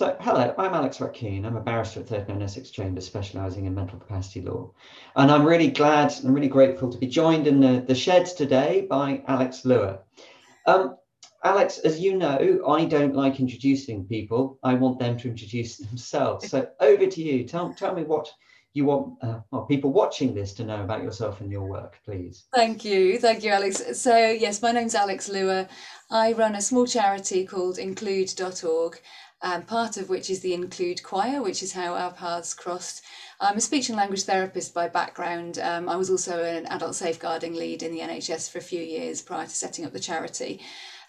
So, hello, I'm Alex Ruck Keene. I'm a barrister at 39 Essex Chambers, specialising in mental capacity law. And I'm really glad and really grateful to be joined in the, the sheds today by Alex Lewer. Um, Alex, as you know, I don't like introducing people. I want them to introduce themselves. So, over to you. Tell, tell me what you want uh, well, people watching this to know about yourself and your work, please. Thank you. Thank you, Alex. So, yes, my name's Alex Lewer. I run a small charity called include.org, um, part of which is the Include Choir, which is how our paths crossed. I'm a speech and language therapist by background. Um, I was also an adult safeguarding lead in the NHS for a few years prior to setting up the charity.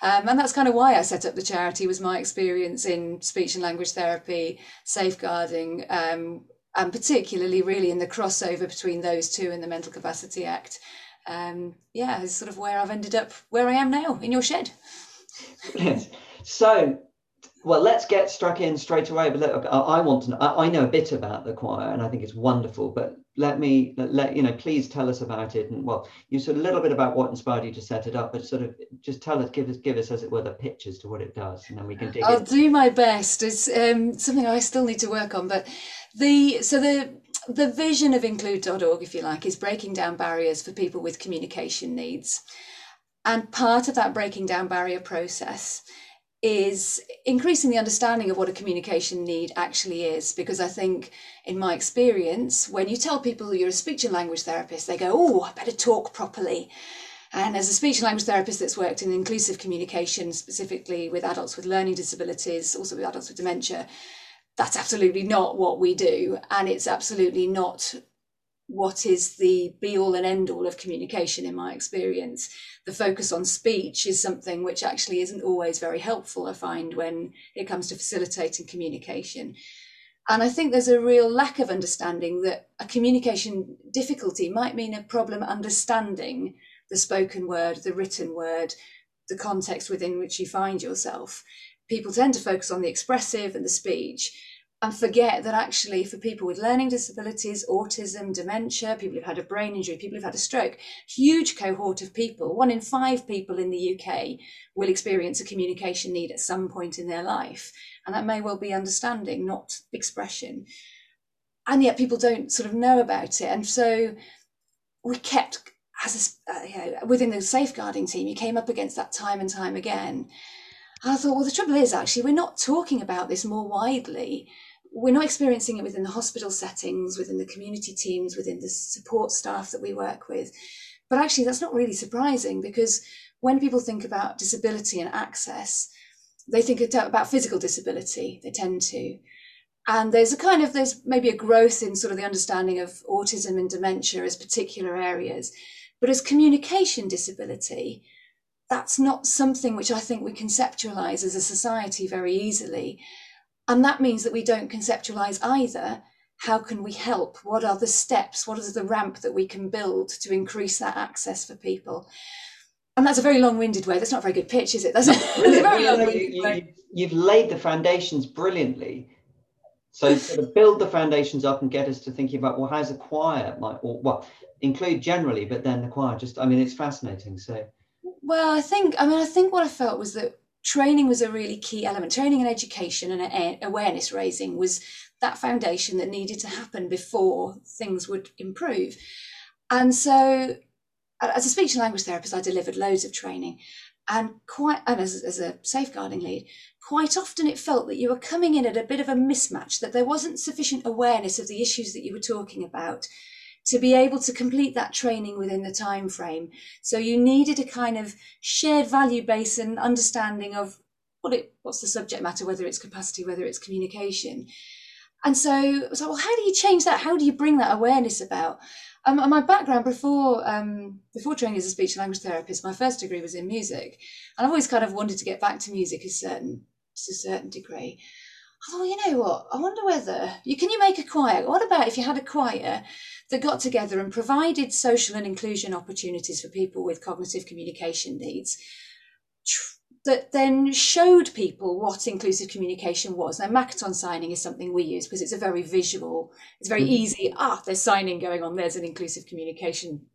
Um, and that's kind of why I set up the charity was my experience in speech and language therapy, safeguarding, um, and particularly really in the crossover between those two and the Mental Capacity Act. Um, yeah, is sort of where I've ended up where I am now in your shed. Brilliant. So well, let's get struck in straight away. But let, I want to know. I, know a bit about the choir, and I think it's wonderful. But let me let you know. Please tell us about it, and well, you said a little bit about what inspired you to set it up, but sort of just tell us, give us, give us, as it were, the pictures to what it does, and then we can dig. I'll in. do my best. It's um, something I still need to work on, but the so the the vision of include.org, if you like, is breaking down barriers for people with communication needs, and part of that breaking down barrier process is increasing the understanding of what a communication need actually is. Because I think, in my experience, when you tell people you're a speech and language therapist, they go, Oh, I better talk properly. And as a speech and language therapist that's worked in inclusive communication, specifically with adults with learning disabilities, also with adults with dementia, that's absolutely not what we do. And it's absolutely not what is the be all and end all of communication in my experience. The focus on speech is something which actually isn't always very helpful, I find, when it comes to facilitating communication. And I think there's a real lack of understanding that a communication difficulty might mean a problem understanding the spoken word, the written word, the context within which you find yourself. People tend to focus on the expressive and the speech and forget that actually for people with learning disabilities, autism, dementia, people who've had a brain injury, people who've had a stroke, huge cohort of people, one in five people in the UK will experience a communication need at some point in their life. And that may well be understanding, not expression. And yet people don't sort of know about it. And so we kept, as a, uh, you know, within the safeguarding team, you came up against that time and time again. And I thought, well, the trouble is actually, we're not talking about this more widely we're not experiencing it within the hospital settings, within the community teams, within the support staff that we work with. But actually, that's not really surprising because when people think about disability and access, they think about physical disability, they tend to. And there's a kind of, there's maybe a growth in sort of the understanding of autism and dementia as particular areas. But as communication disability, that's not something which I think we conceptualize as a society very easily. And that means that we don't conceptualize either how can we help? What are the steps? What is the ramp that we can build to increase that access for people? And that's a very long-winded way. That's not a very good pitch, is it? That's a, that's a very long-winded you, way. You've laid the foundations brilliantly. So sort of build the foundations up and get us to thinking about well, how's a choir might or well include generally, but then the choir just I mean it's fascinating. So well, I think I mean I think what I felt was that training was a really key element. Training and education and awareness raising was that foundation that needed to happen before things would improve. And so, as a speech and language therapist, I delivered loads of training, and quite and as, as a safeguarding lead, quite often it felt that you were coming in at a bit of a mismatch, that there wasn't sufficient awareness of the issues that you were talking about to be able to complete that training within the time frame. So you needed a kind of shared value base and understanding of what it what's the subject matter, whether it's capacity, whether it's communication. And so I was like, well, how do you change that? How do you bring that awareness about? Um, my background before um, before training as a speech and language therapist, my first degree was in music, and I've always kind of wanted to get back to music a certain to a certain degree. Thought, you know what? I wonder whether you can you make a choir. What about if you had a choir that got together and provided social and inclusion opportunities for people with cognitive communication needs? That then showed people what inclusive communication was. Now, Makaton signing is something we use because it's a very visual, it's very mm-hmm. easy. Ah, there's signing going on, there's an inclusive communication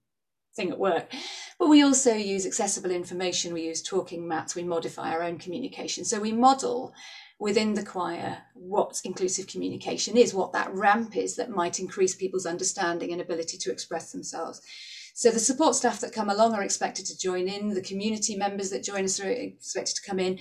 thing at work. But we also use accessible information, we use talking mats, we modify our own communication. So we model within the choir what inclusive communication is, what that ramp is that might increase people's understanding and ability to express themselves. So the support staff that come along are expected to join in, the community members that join us are expected to come in.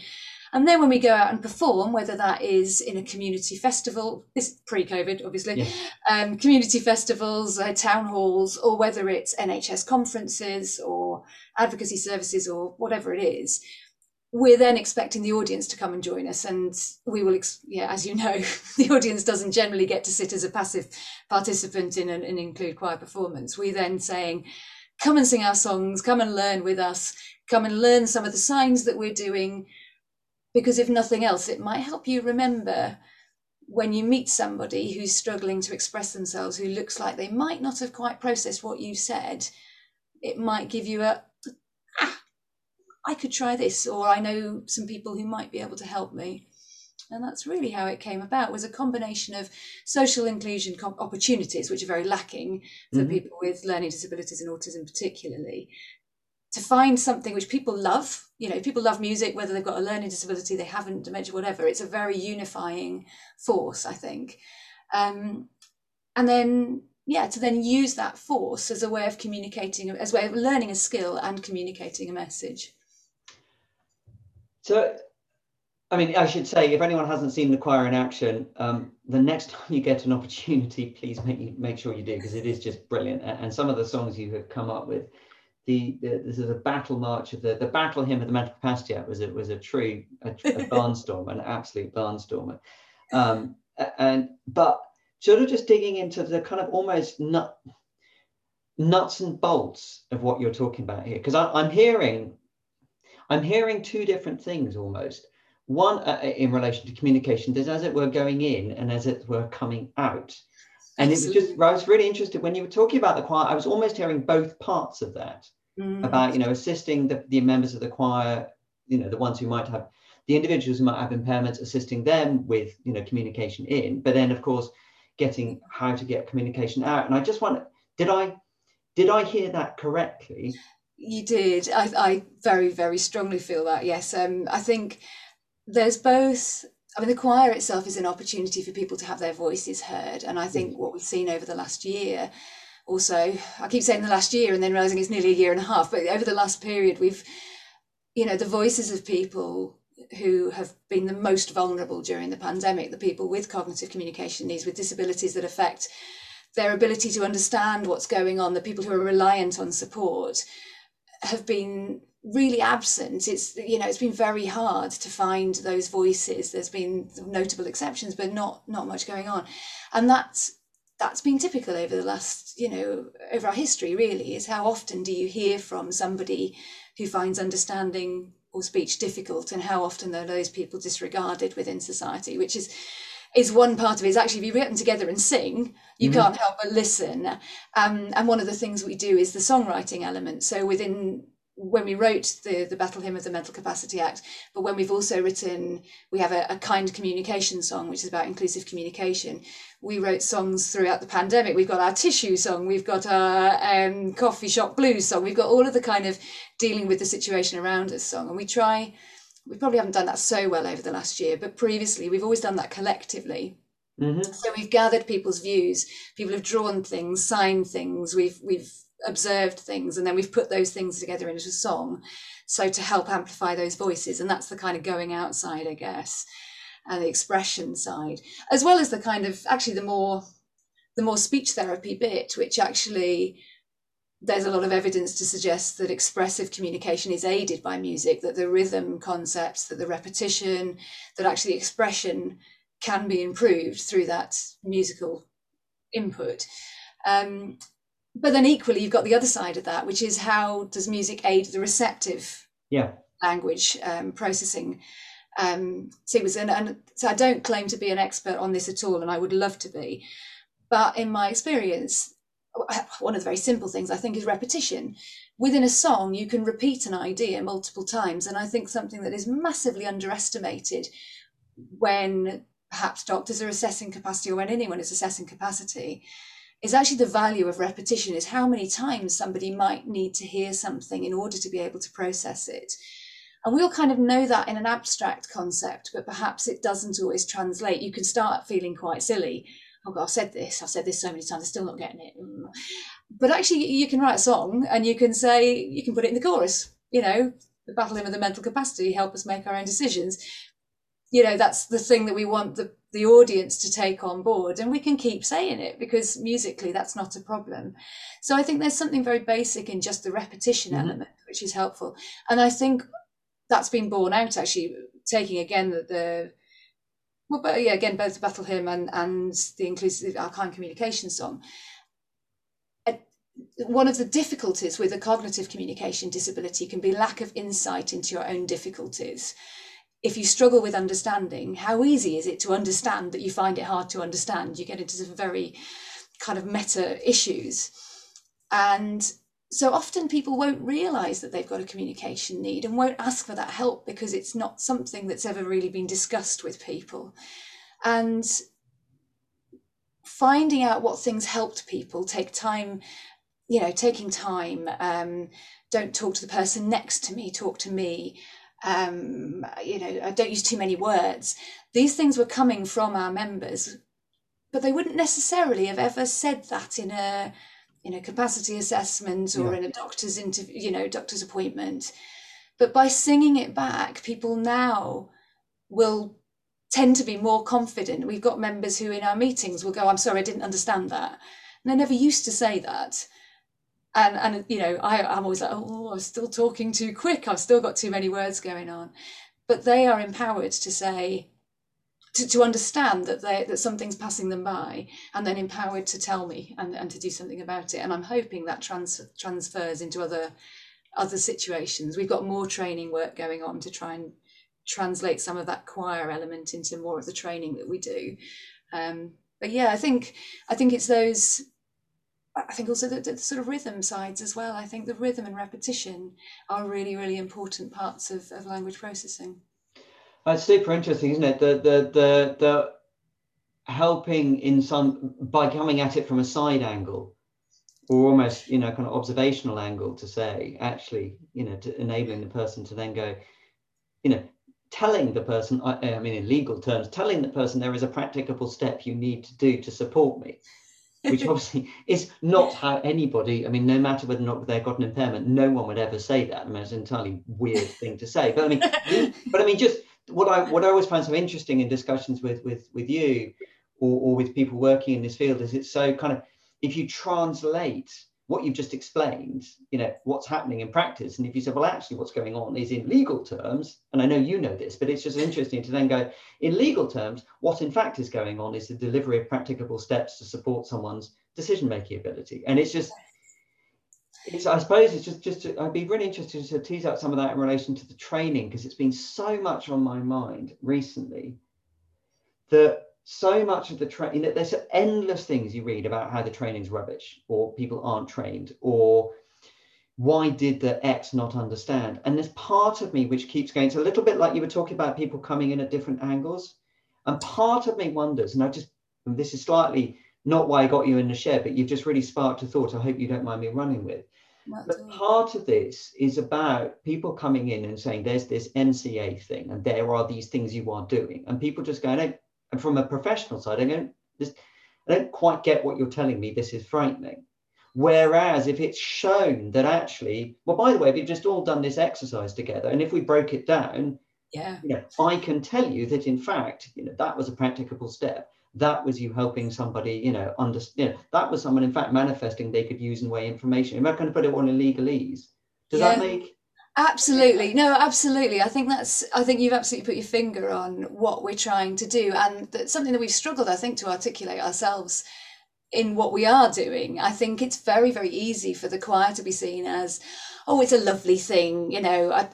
And then when we go out and perform, whether that is in a community festival, this pre-COVID, obviously, yeah. um, community festivals, uh, town halls, or whether it's NHS conferences or advocacy services or whatever it is, we're then expecting the audience to come and join us and we will yeah as you know the audience doesn't generally get to sit as a passive participant in an, an, include choir performance. We're then saying come and sing our songs come and learn with us come and learn some of the signs that we're doing because if nothing else it might help you remember when you meet somebody who's struggling to express themselves who looks like they might not have quite processed what you said it might give you a I could try this, or I know some people who might be able to help me. And that's really how it came about was a combination of social inclusion opportunities, which are very lacking for mm-hmm. people with learning disabilities and autism particularly, to find something which people love. You know, people love music, whether they've got a learning disability, they haven't, dementia, whatever. It's a very unifying force, I think. Um, and then yeah to then use that force as a way of communicating as a way of learning a skill and communicating a message so, I mean, I should say, if anyone hasn't seen the choir in action, um, the next time you get an opportunity, please make you make sure you do because it is just brilliant. And, some of the songs you have come up with, the, the this is a battle march of the the battle hymn of the Mental Capacity Act was it was a true a, a barnstorm, an absolute barnstormer. Um, and but sort of just digging into the kind of almost nut nuts and bolts of what you're talking about here because I'm hearing I'm hearing two different things almost. One uh, uh, in relation to communication, there's as it were going in and as it were coming out. And it was just, I was really interested when you were talking about the choir, I was almost hearing both parts of that mm. about, you know, assisting the, the members of the choir, you know, the ones who might have, the individuals who might have impairments, assisting them with, you know, communication in, but then of course, getting how to get communication out. And I just want, did I, did I hear that correctly? You did. I, I very, very strongly feel that. Yes. Um, I think there's both. I mean, the choir itself is an opportunity for people to have their voices heard. And I think what we've seen over the last year, also, I keep saying the last year and then realizing it's nearly a year and a half, but over the last period, we've, you know, the voices of people who have been the most vulnerable during the pandemic, the people with cognitive communication needs, with disabilities that affect their ability to understand what's going on, the people who are reliant on support have been really absent. It's you know it's been very hard to find those voices. There's been notable exceptions but not not much going on. And that's that's been typical over the last you know over our history really is how often do you hear from somebody who finds understanding or speech difficult and how often are those people disregarded within society which is is one part of it is actually if you get them together and sing you mm-hmm. can't help but listen. Um, and one of the things we do is the songwriting element. So within when we wrote the, the battle hymn of the mental capacity act but when we've also written we have a, a, kind communication song which is about inclusive communication we wrote songs throughout the pandemic. We've got our tissue song we've got our um, coffee shop blues song we've got all of the kind of dealing with the situation around us song. And we try we probably haven't done that so well over the last year but previously we've always done that collectively mm-hmm. so we've gathered people's views people have drawn things signed things we've we've observed things and then we've put those things together into a song so to help amplify those voices and that's the kind of going outside i guess and the expression side as well as the kind of actually the more the more speech therapy bit which actually there's a lot of evidence to suggest that expressive communication is aided by music that the rhythm concepts that the repetition that actually expression can be improved through that musical input. Um, but then equally you've got the other side of that which is how does music aid the receptive yeah. language um, processing? Um, sequence and, and so i don't claim to be an expert on this at all and i would love to be but in my experience one of the very simple things i think is repetition within a song you can repeat an idea multiple times and i think something that is massively underestimated when perhaps doctors are assessing capacity or when anyone is assessing capacity is actually the value of repetition is how many times somebody might need to hear something in order to be able to process it And we all kind of know that in an abstract concept, but perhaps it doesn't always translate. You can start feeling quite silly. Oh God, I've said this, I've said this so many times, I'm still not getting it. Mm. But actually, you can write a song and you can say, you can put it in the chorus, you know, the battle hymn of the mental capacity, help us make our own decisions. You know, that's the thing that we want the, the audience to take on board. And we can keep saying it because musically that's not a problem. So I think there's something very basic in just the repetition mm-hmm. element, which is helpful. And I think that's been borne out actually, taking again the, the well, but yeah, again, both the battle hymn and, and the inclusive archiving communication song. One of the difficulties with a cognitive communication disability can be lack of insight into your own difficulties. If you struggle with understanding, how easy is it to understand that you find it hard to understand? You get into some very kind of meta issues. And so often people won't realize that they've got a communication need and won't ask for that help because it's not something that's ever really been discussed with people. And finding out what things helped people take time you know taking time um, don't talk to the person next to me talk to me um, you know i don't use too many words. These things were coming from our members but they wouldn't necessarily have ever said that in a in a capacity assessment or yeah. in a doctor's interview, you know, doctor's appointment. But by singing it back, people now will tend to be more confident. We've got members who in our meetings will go, I'm sorry, I didn't understand that. And they never used to say that. And, and you know, I, I'm always like, oh, I'm still talking too quick. I've still got too many words going on. But they are empowered to say, to, to understand that they that something's passing them by and then empowered to tell me and, and to do something about it and i'm hoping that trans, transfers into other other situations we've got more training work going on to try and translate some of that choir element into more of the training that we do um, but yeah i think i think it's those I think also the, the, sort of rhythm sides as well. I think the rhythm and repetition are really, really important parts of, of language processing. That's super interesting, isn't it? The the the the helping in some by coming at it from a side angle or almost you know kind of observational angle to say actually you know to enabling the person to then go you know telling the person i, I mean in legal terms telling the person there is a practicable step you need to do to support me which obviously is not how anybody i mean no matter whether or not they've got an impairment no one would ever say that i mean it's an entirely weird thing to say but i mean but i mean just what I what I always find so interesting in discussions with with with you or, or with people working in this field is it's so kind of if you translate what you've just explained, you know, what's happening in practice. And if you say, well, actually what's going on is in legal terms, and I know you know this, but it's just interesting to then go, in legal terms, what in fact is going on is the delivery of practicable steps to support someone's decision-making ability. And it's just, it's, I suppose it's just, just to, I'd be really interested to tease out some of that in relation to the training because it's been so much on my mind recently that so much of the training, that there's endless things you read about how the training's rubbish or people aren't trained or why did the X not understand? And there's part of me which keeps going. It's a little bit like you were talking about people coming in at different angles. And part of me wonders, and I just, and this is slightly not why I got you in the shed, but you've just really sparked a thought I hope you don't mind me running with. But part of this is about people coming in and saying there's this MCA thing and there are these things you are doing. And people just going, and from a professional side, I don't, just, I don't quite get what you're telling me. This is frightening. Whereas if it's shown that actually, well, by the way, we've just all done this exercise together. And if we broke it down, yeah, you know, I can tell you that in fact, you know, that was a practicable step that was you helping somebody, you know, understand. You know, that was someone, in fact, manifesting they could use and weigh information. Am I going to put it on a legalese? Does yeah. that make Absolutely. No, absolutely. I think that's, I think you've absolutely put your finger on what we're trying to do. And that's something that we've struggled, I think, to articulate ourselves in what we are doing. I think it's very, very easy for the choir to be seen as, oh, it's a lovely thing. You know, I,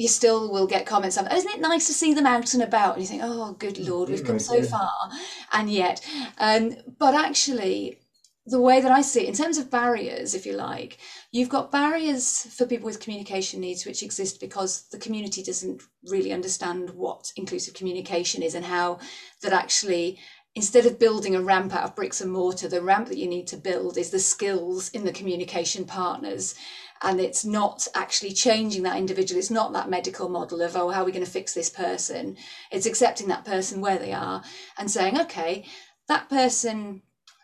you still will get comments of, isn't it nice to see them out and about? And you think, oh, good mm, Lord, we've come so far. And yet, um, but actually, the way that I see it, in terms of barriers, if you like, you've got barriers for people with communication needs which exist because the community doesn't really understand what inclusive communication is and how that actually instead of building a ramp out of bricks and mortar, the ramp that you need to build is the skills in the communication partners and it's not actually changing that individual it's not that medical model of oh how are we going to fix this person it's accepting that person where they are and saying okay that person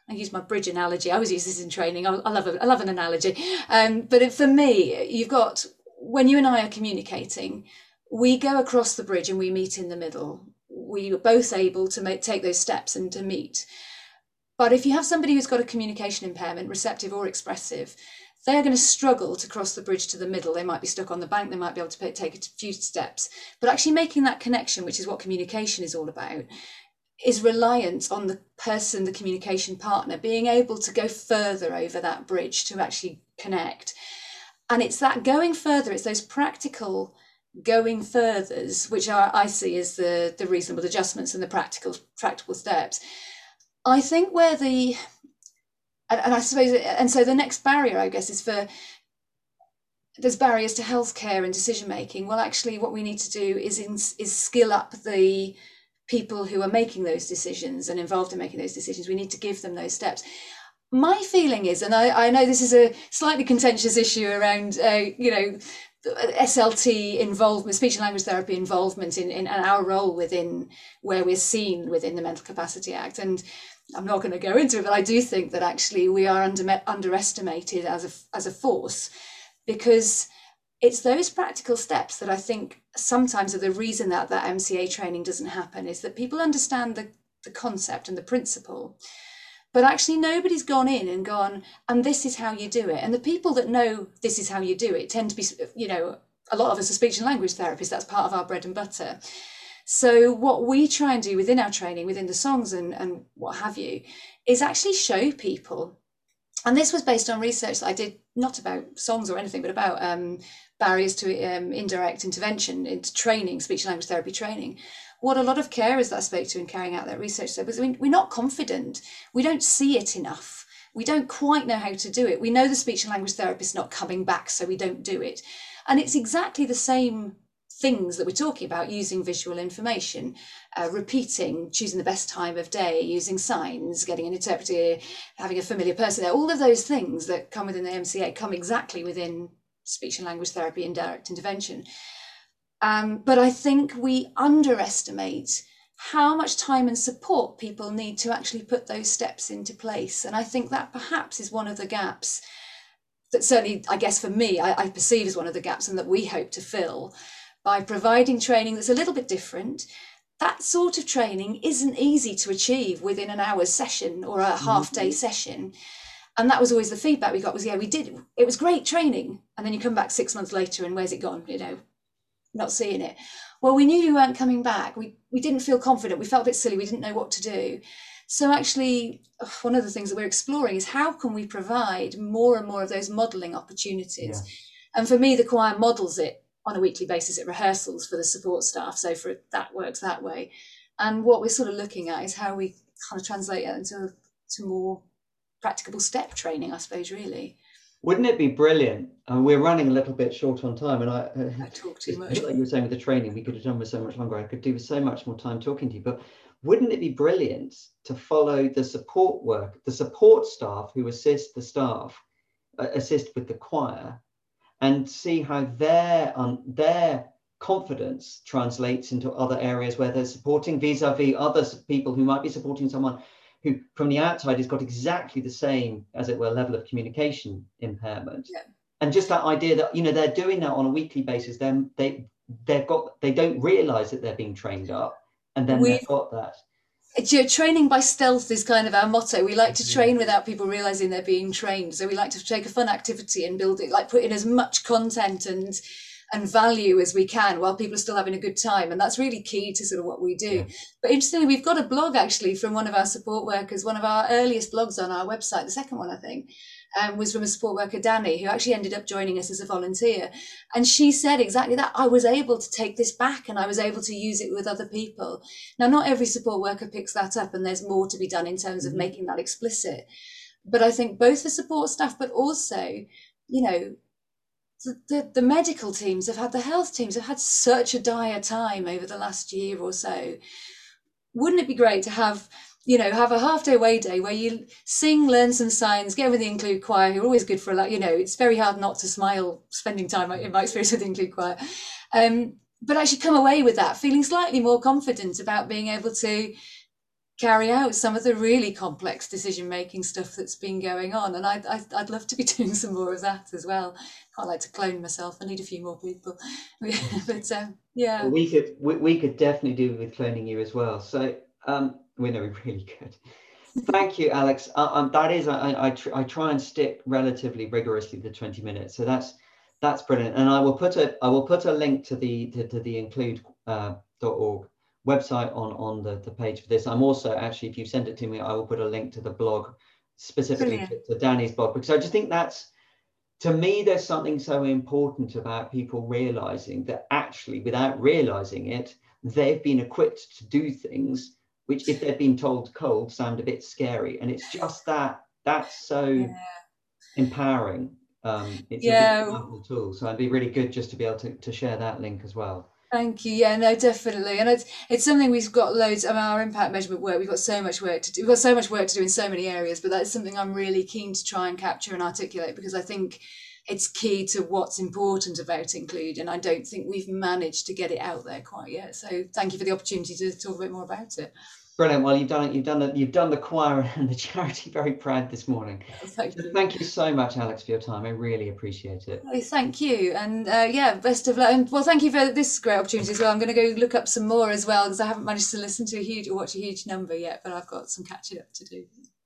I use my bridge analogy. I always use this in training. I, love a, I love an analogy. Um, but for me, you've got when you and I are communicating, we go across the bridge and we meet in the middle. We were both able to make, take those steps and to meet. But if you have somebody who's got a communication impairment, receptive or expressive, they're going to struggle to cross the bridge to the middle. They might be stuck on the bank, they might be able to take a few steps. But actually, making that connection, which is what communication is all about, is reliant on the person, the communication partner, being able to go further over that bridge to actually connect. And it's that going further, it's those practical going furthers, which are I see as the, the reasonable adjustments and the practical practical steps. I think where the and, and I suppose and so the next barrier, I guess, is for there's barriers to healthcare and decision making. Well, actually, what we need to do is in, is skill up the people who are making those decisions and involved in making those decisions. We need to give them those steps. My feeling is, and I, I know this is a slightly contentious issue around, uh, you know, SLT involvement, speech and language therapy involvement in, in our role within where we're seen within the Mental Capacity Act. And I'm not going to go into it, but I do think that actually we are under, underestimated as a, as a force because it's those practical steps that I think sometimes are the reason that that MCA training doesn't happen is that people understand the, the concept and the principle, but actually nobody's gone in and gone, and this is how you do it. And the people that know this is how you do it tend to be, you know, a lot of us are speech and language therapists, that's part of our bread and butter. So what we try and do within our training, within the songs and, and what have you, is actually show people. And this was based on research that I did not about songs or anything, but about um, barriers to um, indirect intervention into training, speech and language therapy training. What a lot of carers that I spoke to in carrying out that research said was we're not confident. We don't see it enough. We don't quite know how to do it. We know the speech and language therapist not coming back, so we don't do it. And it's exactly the same things that we're talking about using visual information, uh, repeating, choosing the best time of day, using signs, getting an interpreter, having a familiar person there, all of those things that come within the MCA come exactly within speech and language therapy and direct intervention. Um, but I think we underestimate how much time and support people need to actually put those steps into place. And I think that perhaps is one of the gaps that certainly, I guess for me, I, I perceive as one of the gaps and that we hope to fill by providing training that's a little bit different. That sort of training isn't easy to achieve within an hour's session or a half day mm-hmm. session and that was always the feedback we got was yeah we did it was great training and then you come back six months later and where's it gone you know not seeing it. Well we knew you weren't coming back. We we didn't feel confident. We felt a bit silly. We didn't know what to do. So actually one of the things that we're exploring is how can we provide more and more of those modeling opportunities? Yeah. and for me the choir models it on a weekly basis at rehearsals for the support staff. So for that works that way. And what we're sort of looking at is how we kind of translate it into to more practicable step training, I suppose, really. Wouldn't it be brilliant? Uh, we're running a little bit short on time, and I, uh, I talk too much. Like you were saying with the training, we could have done with so much longer. I could do with so much more time talking to you. But wouldn't it be brilliant to follow the support work, the support staff who assist the staff, uh, assist with the choir, and see how their um, their confidence translates into other areas where they're supporting vis-a-vis other people who might be supporting someone who from the outside has got exactly the same, as it were, level of communication impairment. Yeah. And just that idea that, you know, they're doing that on a weekly basis, then they they've got they don't realize that they're being trained up and then we, they've got that. You training by stealth is kind of our motto. We like to train without people realizing they're being trained. So we like to take a fun activity and build it, like put in as much content and and value as we can while people are still having a good time. And that's really key to sort of what we do. Yeah. But interestingly, we've got a blog actually from one of our support workers, one of our earliest blogs on our website, the second one, I think. Um, was from a support worker, Danny, who actually ended up joining us as a volunteer. And she said exactly that. I was able to take this back and I was able to use it with other people. Now, not every support worker picks that up, and there's more to be done in terms of mm-hmm. making that explicit. But I think both the support staff, but also, you know, the, the, the, medical teams have had, the health teams have had such a dire time over the last year or so. Wouldn't it be great to have you know, have a half day away day where you sing, learn some signs, get with the Include Choir, who are always good for a lot. You know, it's very hard not to smile spending time in my experience with Include Choir. Um, but actually come away with that feeling slightly more confident about being able to carry out some of the really complex decision making stuff that's been going on. And I'd, I'd, I'd, love to be doing some more of that as well. Quite like to clone myself. I need a few more people. but um, yeah. Well, we could we, we could definitely do with cloning you as well. So um, we know we really could. Thank you, Alex. Uh, um, that is, I, I, tr I try and stick relatively rigorously to 20 minutes. So that's that's brilliant. And I will put a I will put a link to the to, to the include.org uh, website on on the, the page for this. I'm also actually, if you send it to me, I will put a link to the blog specifically to, to Danny's blog because I just think that's to me there's something so important about people realizing that actually without realizing it they've been equipped to do things which if they've been told cold sound a bit scary and it's just that that's so yeah. empowering um, it's yeah. a powerful tool so it'd be really good just to be able to, to share that link as well Thank you. Yeah, no, definitely, and it's it's something we've got loads of our impact measurement work. We've got so much work to do. We've got so much work to do in so many areas, but that's something I'm really keen to try and capture and articulate because I think it's key to what's important about include, and I don't think we've managed to get it out there quite yet. So thank you for the opportunity to talk a bit more about it. Brilliant. Well, you've done it. You've done it. You've done the choir and the charity very proud this morning. Thank you. Thank you so much, Alex, for your time. I really appreciate it. Oh, thank you, and uh, yeah, best of luck. And well, thank you for this great opportunity as well. I'm going to go look up some more as well because I haven't managed to listen to a huge or watch a huge number yet, but I've got some catching up to do.